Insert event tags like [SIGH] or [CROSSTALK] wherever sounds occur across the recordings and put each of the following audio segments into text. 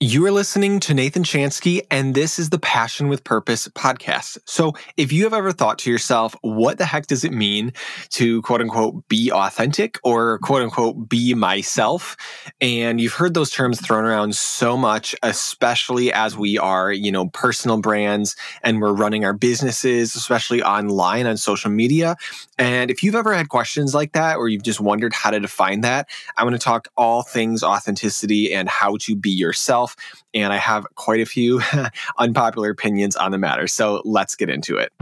You are listening to Nathan Chanski, and this is the Passion with Purpose podcast. So, if you have ever thought to yourself, what the heck does it mean to quote unquote be authentic or quote unquote be myself? And you've heard those terms thrown around so much, especially as we are, you know, personal brands and we're running our businesses, especially online on social media. And if you've ever had questions like that, or you've just wondered how to define that, I'm going to talk all things authenticity and how to be yourself myself, and I have quite a few [LAUGHS] unpopular opinions on the matter. So let's get into it.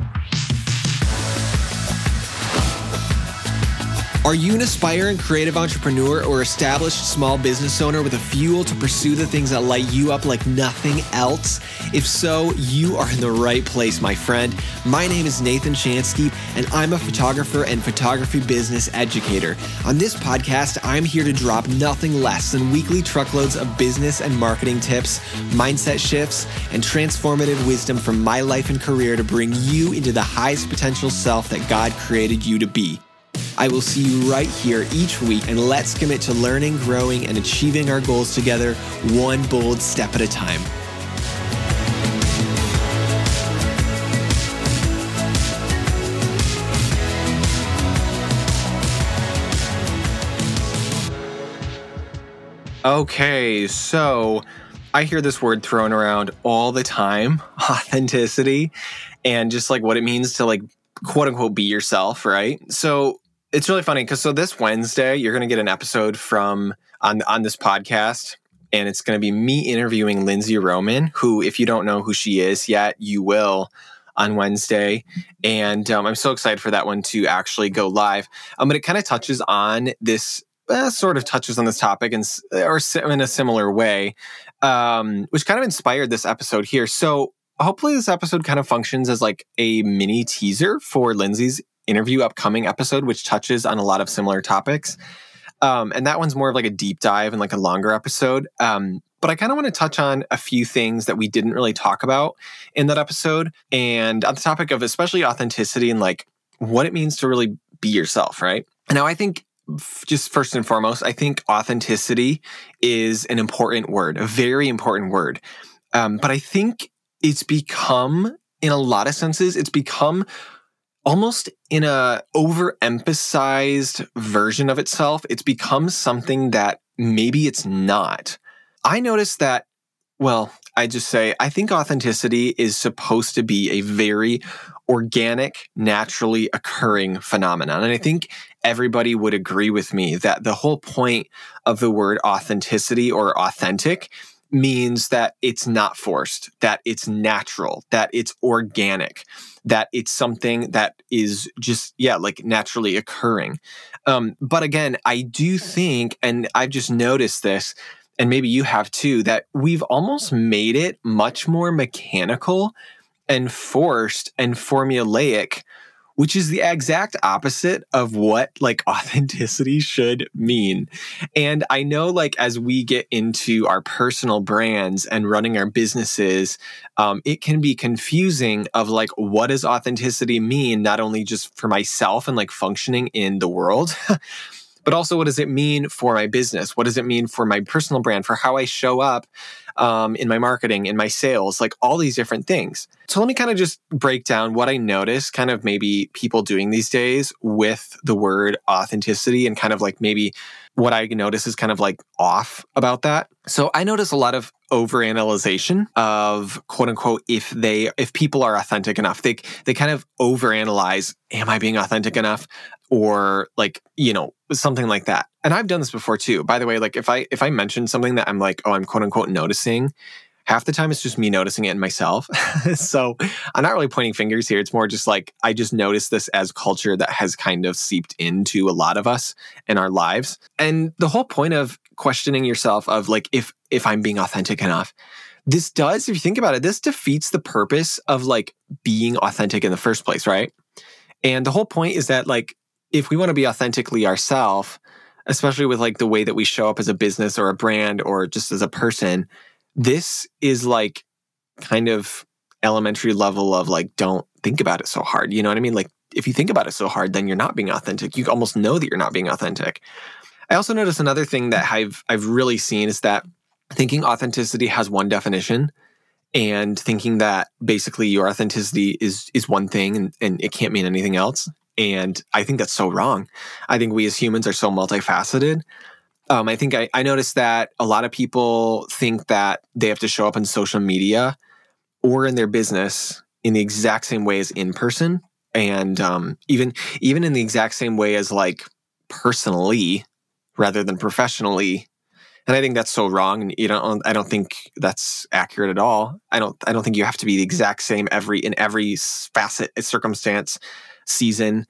Are you an aspiring creative entrepreneur or established small business owner with a fuel to pursue the things that light you up like nothing else? If so, you are in the right place, my friend. My name is Nathan Chanski, and I'm a photographer and photography business educator. On this podcast, I'm here to drop nothing less than weekly truckloads of business and marketing tips, mindset shifts, and transformative wisdom from my life and career to bring you into the highest potential self that God created you to be. I will see you right here each week, and let's commit to learning, growing, and achieving our goals together, one bold step at a time. Okay, so I hear this word thrown around all the time [LAUGHS] authenticity and just like what it means to like quote unquote be yourself, right? So it's really funny because so this Wednesday you're going to get an episode from on on this podcast, and it's going to be me interviewing Lindsay Roman, who, if you don't know who she is yet, you will on Wednesday, and um, I'm so excited for that one to actually go live. Um, but it kind of touches on this. Uh, sort of touches on this topic and or in a similar way, um, which kind of inspired this episode here. So hopefully this episode kind of functions as like a mini teaser for Lindsay's interview upcoming episode, which touches on a lot of similar topics. Um, and that one's more of like a deep dive and like a longer episode. Um, but I kind of want to touch on a few things that we didn't really talk about in that episode. And on the topic of especially authenticity and like what it means to really be yourself, right? Now, I think just first and foremost, I think authenticity is an important word, a very important word. Um, but I think it's become, in a lot of senses, it's become almost in a overemphasized version of itself it's become something that maybe it's not. I noticed that well i just say i think authenticity is supposed to be a very organic naturally occurring phenomenon and i think everybody would agree with me that the whole point of the word authenticity or authentic means that it's not forced, that it's natural, that it's organic, that it's something that is just, yeah, like naturally occurring. Um, but again, I do think, and I've just noticed this, and maybe you have too, that we've almost made it much more mechanical and forced and formulaic which is the exact opposite of what like [LAUGHS] authenticity should mean. And I know like as we get into our personal brands and running our businesses, um, it can be confusing of like what does authenticity mean, not only just for myself and like functioning in the world. [LAUGHS] but also what does it mean for my business? What does it mean for my personal brand, for how I show up um, in my marketing, in my sales, like all these different things. So let me kind of just break down what I notice kind of maybe people doing these days with the word authenticity and kind of like maybe what I notice is kind of like off about that. So I notice a lot of overanalyzation of quote unquote if they if people are authentic enough. They they kind of overanalyze, am I being authentic enough? Or like, you know, something like that. And I've done this before too. By the way, like if I if I mention something that I'm like, oh, I'm quote unquote noticing, half the time it's just me noticing it in myself. [LAUGHS] so I'm not really pointing fingers here. It's more just like I just noticed this as culture that has kind of seeped into a lot of us in our lives. And the whole point of questioning yourself of like if if I'm being authentic enough, this does, if you think about it, this defeats the purpose of like being authentic in the first place, right? And the whole point is that like if we want to be authentically ourselves, especially with like the way that we show up as a business or a brand or just as a person, this is like kind of elementary level of like, don't think about it so hard. You know what I mean? Like, if you think about it so hard, then you're not being authentic. You almost know that you're not being authentic. I also notice another thing that I've I've really seen is that thinking authenticity has one definition and thinking that basically your authenticity is is one thing and, and it can't mean anything else. And I think that's so wrong. I think we as humans are so multifaceted. Um, I think I, I noticed that a lot of people think that they have to show up on social media or in their business in the exact same way as in person, and um, even even in the exact same way as like personally rather than professionally and I think that's so wrong. And you know, I don't think that's accurate at all. I don't. I don't think you have to be the exact same every in every facet, circumstance, season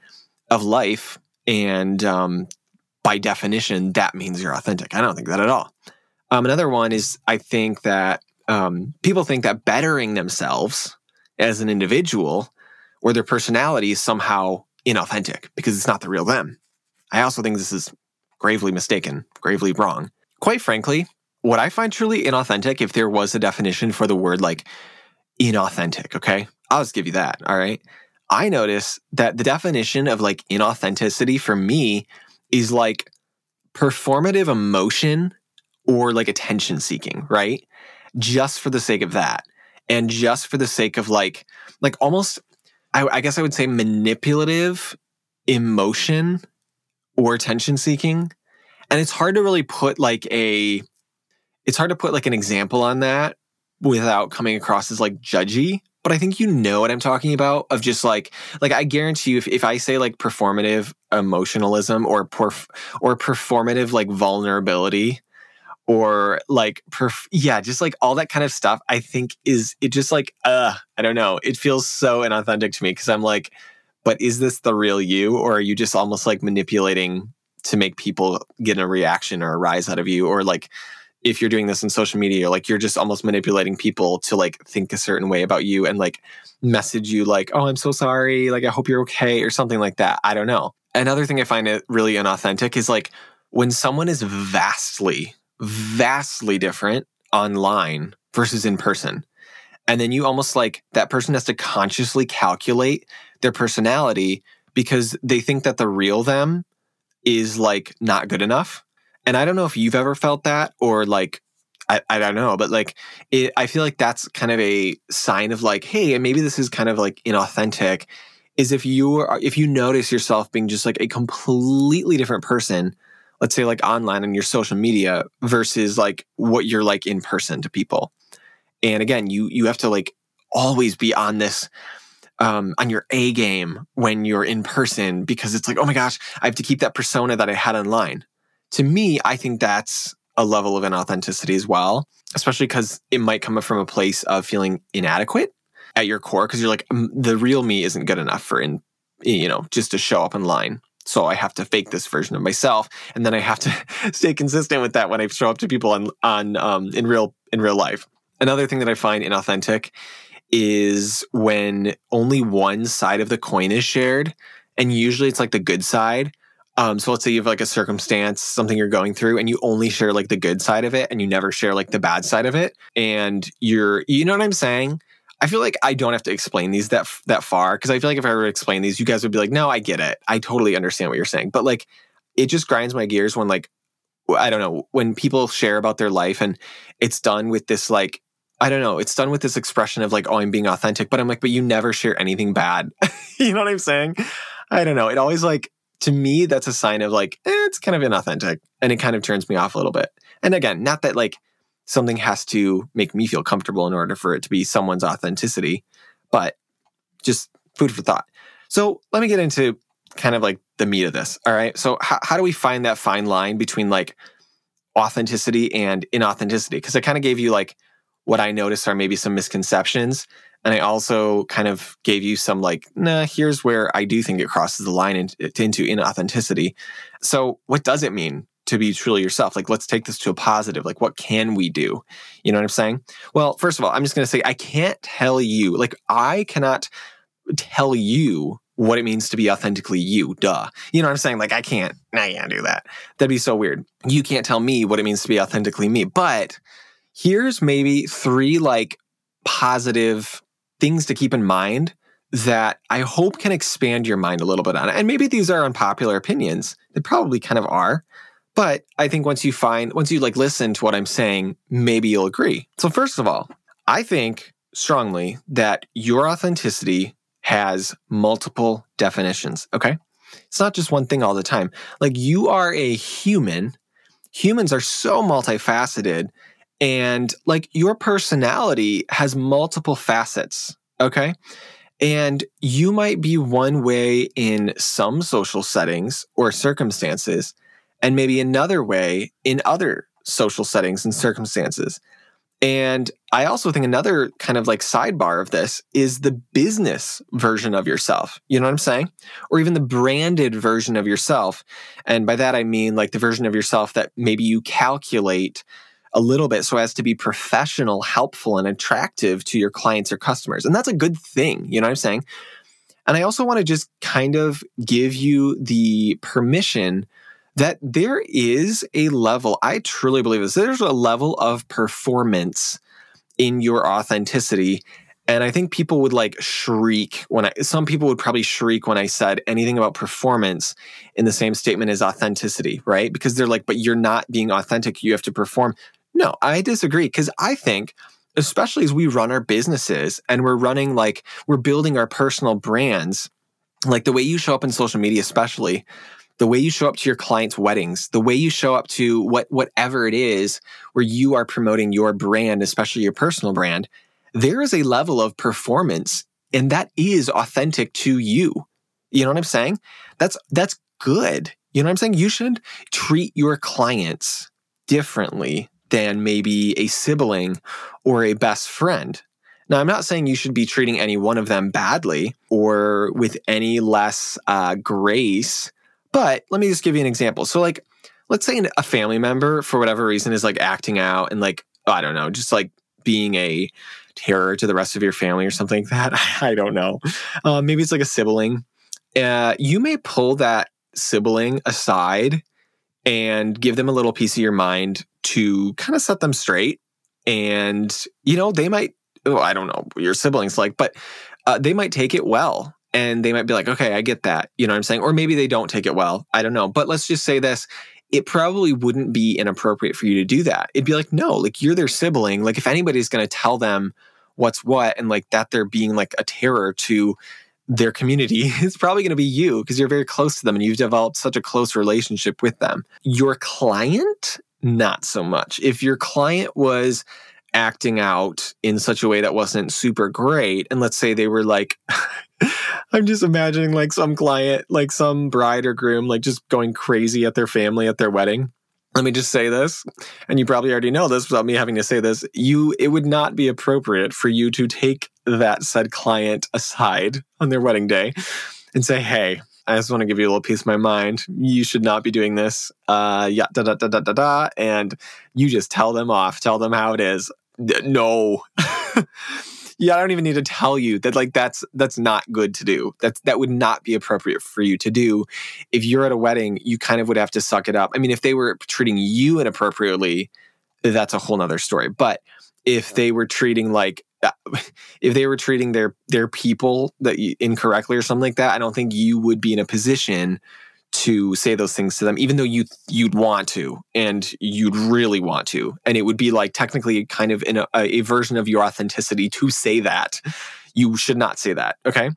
of life, and um, by definition, that means you're authentic. I don't think that at all. Um, another one is I think that um, people think that bettering themselves as an individual or their personality is somehow inauthentic because it's not the real them. I also think this is gravely mistaken, gravely wrong quite frankly, what I find truly inauthentic, if there was a definition for the word like inauthentic, okay, I'll just give you that. All right. I notice that the definition of like inauthenticity for me is like performative emotion or like attention seeking, right? Just for the sake of that. And just for the sake of like, like almost, I, I guess I would say manipulative emotion or attention seeking and it's hard to really put like a it's hard to put like an example on that without coming across as like judgy but i think you know what i'm talking about of just like like i guarantee you if, if i say like performative emotionalism or perf- or performative like vulnerability or like perf- yeah just like all that kind of stuff i think is it just like uh i don't know. It feels so inauthentic to me because i'm like but is this the real you? Or are you just almost like manipulating to make people get a reaction or a rise out of you? Or like if you're doing this in social media like you're just almost manipulating people to like think a certain way about you and like message you like oh i'm so sorry like i hope you're okay or something like that i don't know another thing i find it really inauthentic is like when someone is vastly vastly different online versus in person and then you almost like that person has to consciously calculate their personality because they think that the real them is like not good enough. And I don't know if you've ever felt that or like I, I don't know, but like it, I feel like that's kind of a sign of like, hey, and maybe this is kind of like inauthentic. Is if you are if you notice yourself being just like a completely different person, let's say like online on your social media versus like what you're like in person to people. And again, you you have to like always be on this um, on your A game when you're in person because it's like, oh my gosh, I have to keep that persona that I had online. To me, I think that's a level of inauthenticity as well, especially because it might come from a place of feeling inadequate at your core because you're like, mm, the real me isn't good enough for in, you know, just to show up online. So I have to fake this version of myself, and then I have to [LAUGHS] stay consistent with that when I show up to people on on um, in real in real life. Another thing that I find inauthentic is when only one side of the coin is shared. And usually it's like the good side. Um, so let's say you have like a circumstance, something you're going through, and you only share like the good side of it and you never share like the bad side of it. And you're, you know what I'm saying? I feel like I don't have to explain these that that far because I feel like if I were to explain these, you guys would be like, "No, I get it. I totally understand what you're saying." But like, it just grinds my gears when like, I don't know, when people share about their life and it's done with this like I don't know. It's done with this expression of like, oh, I'm being authentic, but I'm like, but you never share anything bad. [LAUGHS] you know what I'm saying? I don't know. It always like, to me, that's a sign of like, eh, it's kind of inauthentic and it kind of turns me off a little bit. And again, not that like something has to make me feel comfortable in order for it to be someone's authenticity, but just food for thought. So let me get into kind of like the meat of this. All right. So, how, how do we find that fine line between like authenticity and inauthenticity? Because I kind of gave you like, what I noticed are maybe some misconceptions. And I also kind of gave you some like, nah, here's where I do think it crosses the line into, into inauthenticity. So, what does it mean to be truly yourself? Like, let's take this to a positive. Like, what can we do? You know what I'm saying? Well, first of all, I'm just going to say, I can't tell you, like, I cannot tell you what it means to be authentically you. Duh. You know what I'm saying? Like, I can't, I can't do that. That'd be so weird. You can't tell me what it means to be authentically me. But here's maybe three like positive things to keep in mind that I hope can expand your mind a little bit on it. And maybe these are unpopular opinions. They probably kind of are. But I think once you find, once you like listen to what I'm saying, maybe you'll agree. So, first of all, I think strongly that your authenticity has multiple definitions. Okay. It's not just one thing all the time. Like you are a human. Humans are so multifaceted and like your personality has multiple facets. Okay. And you might be one way in some social settings or circumstances, and maybe another way in other social settings and circumstances. And I also think another kind of like sidebar of this is the business version of yourself. You know what I'm saying? Or even the branded version of yourself. And by that, I mean like the version of yourself that maybe you calculate a little bit so as to be professional, helpful, and attractive to your clients or customers. And that's a good thing. You know what I'm saying? And I also want to just kind of give you the permission that there is a level, I truly believe this, there's a level of performance in your authenticity. And I think people would like shriek when I, some people would probably shriek when I said anything about performance in the same statement as authenticity, right? Because they're like, but you're not being authentic. You have to perform. No, I disagree because I think, especially as we run our businesses and we're running like, we're building our personal brands, like the way you show up in social media, especially, the way you show up to your clients' weddings, the way you show up to what whatever it is where you are promoting your brand, especially your personal brand, there is a level of performance and that is authentic to you. You know what I'm saying? That's that's good. You know what I'm saying? You should treat your clients differently than maybe a sibling or a best friend. Now, I'm not saying you should be treating any one of them badly or with any less uh, grace but let me just give you an example. So, like, let's say a family member, for whatever reason, is like acting out and like, I don't know, just like being a terror to the rest of your family or something like that. [LAUGHS] I don't know. Uh, maybe it's like a sibling. Uh, you may pull that sibling aside and give them a little piece of your mind to kind of set them straight. And, you know, they might, oh, I don't know, your siblings like, but uh, they might take it well and they might be like, okay, I get that. You know what I'm saying? Or maybe they don't take it well. I don't know. But let's just say this it probably wouldn't be inappropriate for you to do that. It'd be like, no, like you're their sibling. Like if anybody's going to tell them what's what and like that they're being like a terror to their community, [LAUGHS] it's probably going to be you because you're very close to them and you've developed such a close relationship with them. Your client, not so much. If your client was acting out in such a way that wasn't super great, and let's say they were like, [LAUGHS] I'm just imagining like some client, like some bride or groom, like just going crazy at their family at their wedding. Let me just say this, and you probably already know this without me having to say this. You, it would not be appropriate for you to take that said client aside on their wedding day and say, "Hey, I just want to give you a little piece of my mind. You should not be doing this. Uh, yeah, da da da da da da." And you just tell them off. Tell them how it is. No. [LAUGHS] yeah, I don't even need to tell you that like that's that's not good to do. That's that would not be appropriate for you to do. If you're at a wedding, you kind of would have to suck it up. I mean, if they were treating you inappropriately, that's a whole nother story. But if they were treating like [LAUGHS] if they were treating their their people that you, incorrectly or something like that, I don't think you would be in a position to say those things to them, even though you you'd want to and you'd really want to, and it would be like technically kind of in a, a version of your authenticity to say that. You should not say that. Okay.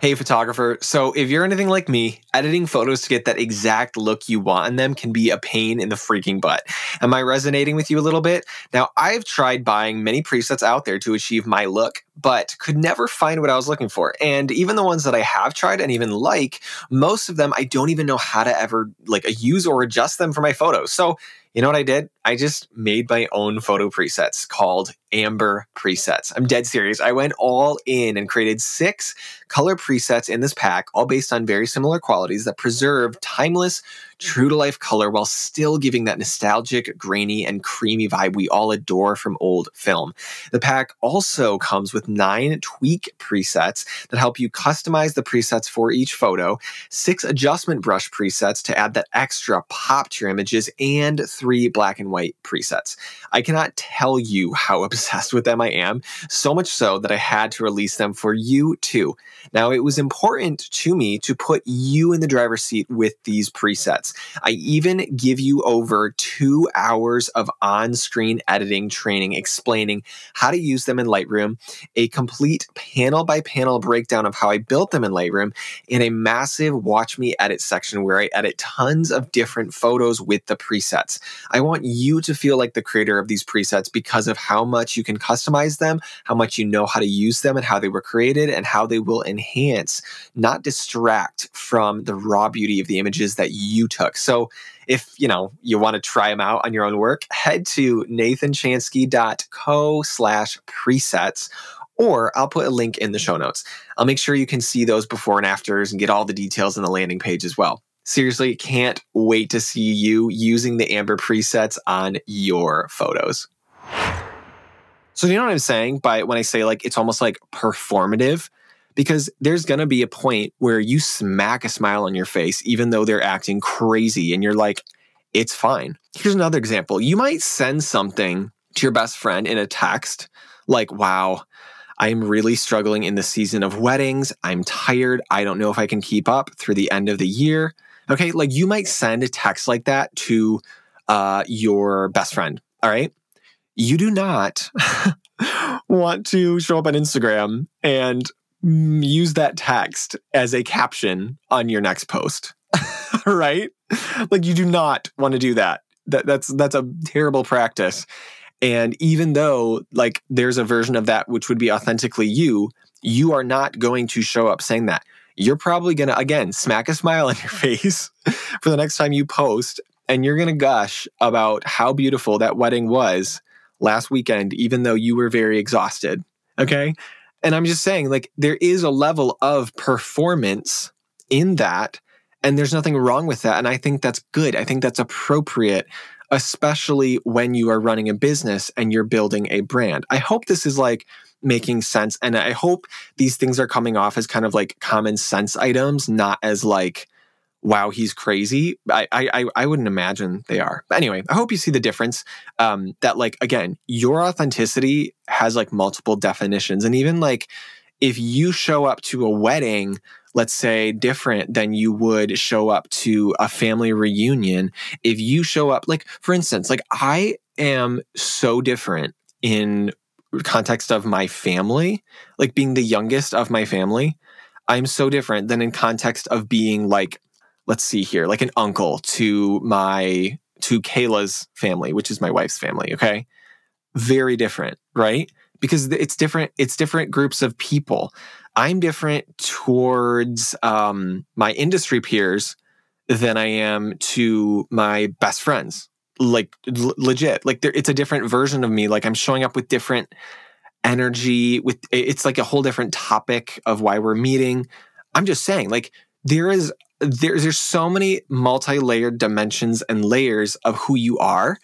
Hey, photographer. So, if you're anything like me, editing photos to get that exact look you want in them can be a pain in the freaking butt. Am I resonating with you a little bit? Now, I've tried buying many presets out there to achieve my look, but could never find what I was looking for. And even the ones that I have tried and even like, most of them I don't even know how to ever like use or adjust them for my photos. So, you know what I did? I just made my own photo presets called Amber presets. I'm dead serious. I went all in and created six color presets in this pack, all based on very similar qualities that preserve timeless, true to life color while still giving that nostalgic, grainy, and creamy vibe we all adore from old film. The pack also comes with nine tweak presets that help you customize the presets for each photo, six adjustment brush presets to add that extra pop to your images, and three black and white presets. I cannot tell you how [LAUGHS] obsessed with them I am, so much so that I had to release them for you too. Now, it was important to me to put you in the driver's seat with these presets. Presets. I even give you over two hours of on screen editing training explaining how to use them in Lightroom, a complete panel by panel breakdown of how I built them in Lightroom, and a massive watch me edit section where I edit tons of different photos with the presets. I want you to feel like the creator of these presets because of how much you can customize them, how much you know how to use them, and how they were created, and how they will enhance, not distract from the raw beauty of the images that you took. So, if you know you want to try them out on your own work, head to nathanchanski.co slash presets or I'll put a link in the show notes. I'll make sure you can see those before and afters and get all the details in the landing page as well. Seriously, can't wait to see you using the Amber presets on your photos. So, you know what I'm saying by when I say like it's almost like performative? Because there's going to be a point where you smack a smile on your face, even though they're acting crazy, and you're like, it's fine. Here's another example. You might send something to your best friend in a text like, wow, I'm really struggling in the season of weddings. I'm tired. I don't know if I can keep up through the end of the year. Okay. Like you might send a text like that to uh, your best friend. All right. You do not [LAUGHS] want to show up on Instagram and use that text as a caption on your next post. [LAUGHS] right? Like you do not want to do that. That that's that's a terrible practice. And even though like there's a version of that which would be authentically you, you are not going to show up saying that. You're probably going to again smack a smile on your [LAUGHS] face for the next time you post and you're going to gush about how beautiful that wedding was last weekend even though you were very exhausted. Okay? And I'm just saying like there is a level of performance in that and there's nothing wrong with that and I think that's good. I think that's appropriate especially when you are running a business and you're building a brand. I hope this is like making sense. And I hope these things are coming off as kind of like common sense items, not as like, wow, he's crazy. I I I wouldn't imagine they are. But anyway, I hope you see the difference. Um, that like again, your authenticity has like multiple definitions. And even like if you show up to a wedding let's say, different than you would show up to a family reunion. If you show up, like, for instance, like I am so different in context of my family, like being the youngest of my family. I'm so different than in context of being like, let's see here, like an uncle to my to Kayla's family, which is my wife's family. Okay. Very different, right? Because it's different, it's different groups of people. I'm different towards um, my industry peers than I am to my best friends. Like l- legit, like it's a different version of me. Like I'm showing up with different energy. With it's like a whole different topic of why we're meeting. I'm just saying, like there is there's there's so many multi-layered dimensions and layers of who you are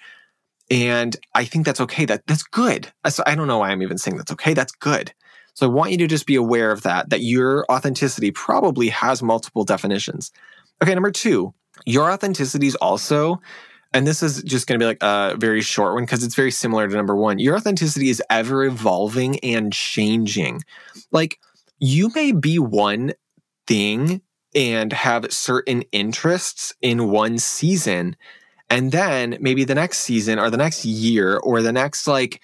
and i think that's okay that that's good i don't know why i'm even saying that's okay that's good so I want you to just be aware of that, that your authenticity probably has multiple definitions. Okay, number two, your authenticity is also, and this is just going to be like a very short one because it's very similar to number one. Your authenticity is ever evolving and changing. Like you may be one thing and have certain interests in one season. And then maybe the next season or the next year or the next like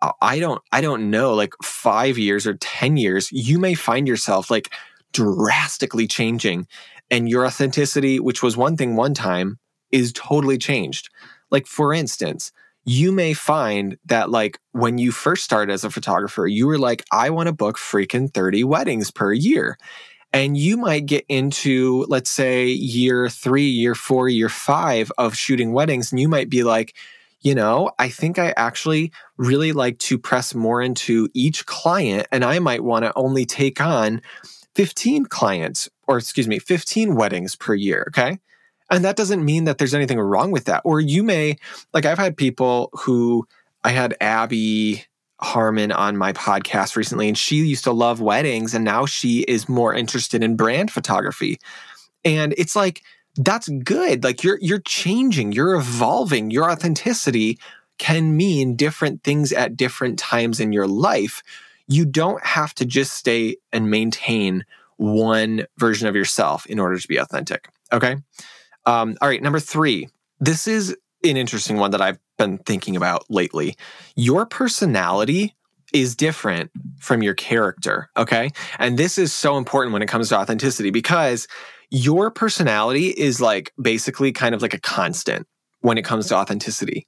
uh, I don't I don't know like 5 years or 10 years you may find yourself like drastically changing and your authenticity which was one thing one time is totally changed. Like for instance, you may find that like when you first started as a photographer, you were like I want to book freaking 30 weddings per year. And you might get into, let's say, year three, year four, year five of shooting weddings, and you might be like, you know, I think I actually really like to press more into each client and I might want to only take on 15 clients or excuse me, 15 weddings per year. Okay. And that doesn't mean that there's anything wrong with that. Or you may, like, I've had people who I had Abby Harmon on my podcast recently, and she used to love weddings, and now she is more interested in brand photography. And it's like, that's good. Like you're you're changing, you're evolving. Your authenticity can mean different things at different times in your life. You don't have to just stay and maintain one version of yourself in order to be authentic. Okay. Um, all right, number three. This is an interesting one that I've been thinking about lately. Your personality is different from your character. Okay. And this is so important when it comes to authenticity because your personality is like basically kind of like a constant when it comes to authenticity.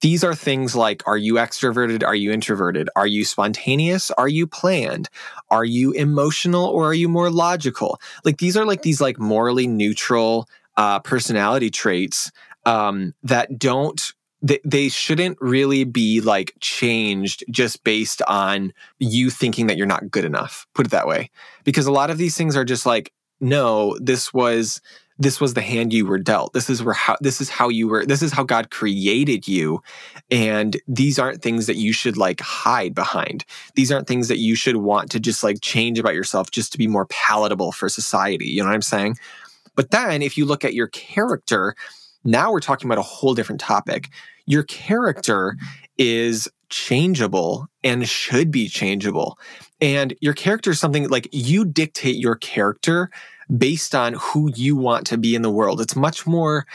These are things like Are you extroverted? Are you introverted? Are you spontaneous? Are you planned? Are you emotional or are you more logical? Like these are like these like morally neutral uh, personality traits um, that don't they, they shouldn't really be like changed just based on you thinking that you're not good enough put it that way because a lot of these things are just like no this was this was the hand you were dealt. This is where how this is how you were this is how God created you. And these aren't things that you should like hide behind. These aren't things that you should want to just like change about yourself just to be more palatable for society. You know what I'm saying? But then if you look at your character, now we're talking about a whole different topic. Your character is changeable and should be changeable. And your character is something like you dictate your character based on who you want to be in the world. It's much more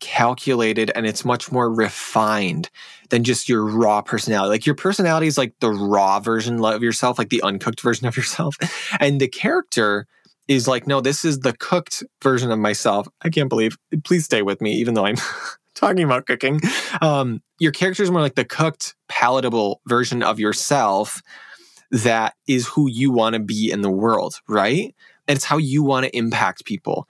calculated and it's much more refined than just your raw personality. Like your personality is like the raw version of yourself, like the uncooked version of yourself. And the character is like, no, this is the cooked version of myself. I can't believe, please stay with me, even though I'm [LAUGHS] talking about cooking. Um, your character is more like the cooked, palatable version of yourself that is who you want to be in the world, right? and it's how you want to impact people.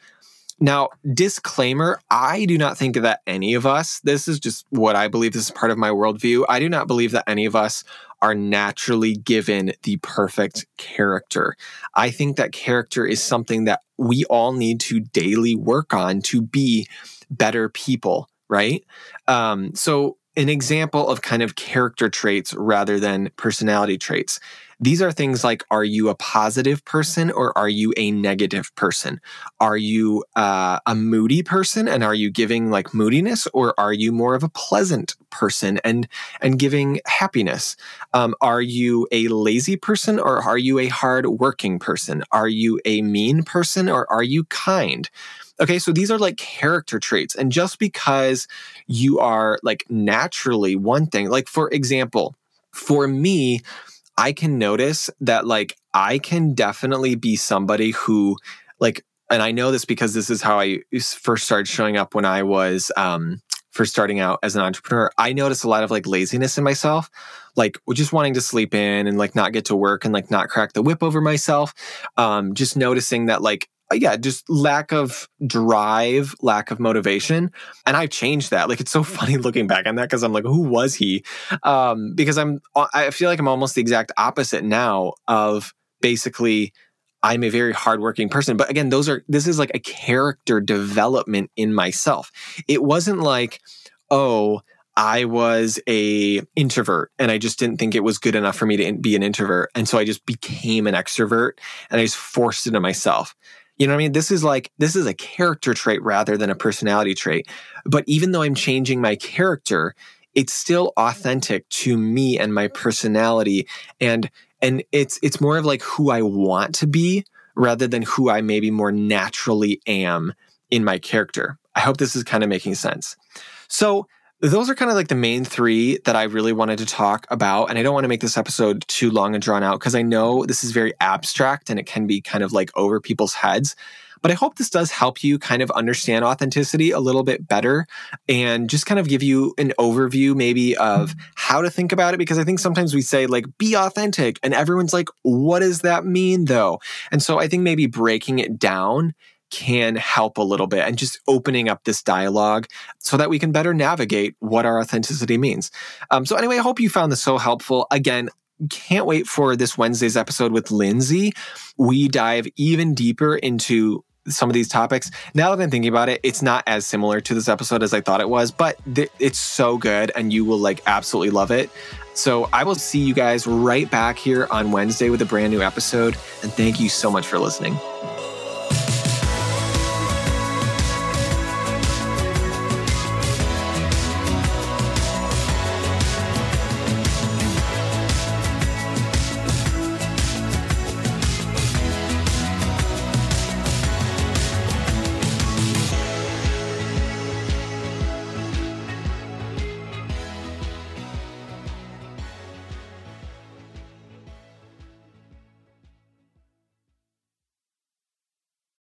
Now, disclaimer I do not think that any of us, this is just what I believe, this is part of my worldview. I do not believe that any of us are naturally given the perfect character. I think that character is something that we all need to daily work on to be better people, right? Um, so, an example of kind of character traits rather than personality traits. These are things like Are you a positive person or are you a negative person? Are you uh, a moody person and are you giving like moodiness or are you more of a pleasant person and, and giving happiness? Um, are you a lazy person or are you a hard working person? Are you a mean person or are you kind? Okay, so these are like character traits. And just because you are like naturally one thing, like for example, for me, I can notice that like I can definitely be somebody who like and I know this because this is how I first started showing up when I was um first starting out as an entrepreneur. I noticed a lot of like laziness in myself, like just wanting to sleep in and like not get to work and like not crack the whip over myself. Um just noticing that like yeah, just lack of drive, lack of motivation. And I've changed that. Like it's so [LAUGHS] funny looking back on that because I'm like, who was he? Um, because I'm uh, I feel like I'm almost the exact opposite now of basically I'm a very hardworking person. But again, those are this is like a character development in myself. It wasn't like, oh, I was a introvert and I just didn't think it was good enough for me to be an introvert. And so I just became an extrovert and I just forced it on myself. You know what I mean? This is like, this is a character trait rather than a personality trait. But even though I'm changing my character, it's still authentic to me and my personality. And, and it's, it's more of like who I want to be rather than who I maybe more naturally am in my character. I hope this is kind of making sense. So those are kind of like the main three that I really wanted to talk about. And I don't want to make this episode too long and drawn out because I know this is very abstract and it can be kind of like over people's heads. But I hope this does help you kind of understand authenticity a little bit better and just kind of give you an overview, maybe, of mm-hmm. how to think about it. Because I think sometimes we say, like, be authentic, and everyone's like, what does that mean, though? And so I think maybe breaking it down can help a little bit and just opening up this dialogue so that we can better navigate what our authenticity means. Um, so, anyway, I hope you found this so helpful. Again, can't wait for this Wednesday's episode with Lindsay. We dive even deeper into some of these topics. Now that I'm thinking about it, it's not as similar to this episode as I thought it was, but th- it's so good and you will like absolutely love it. So I will see you guys right back here on Wednesday with a brand new episode. And thank you so much for listening.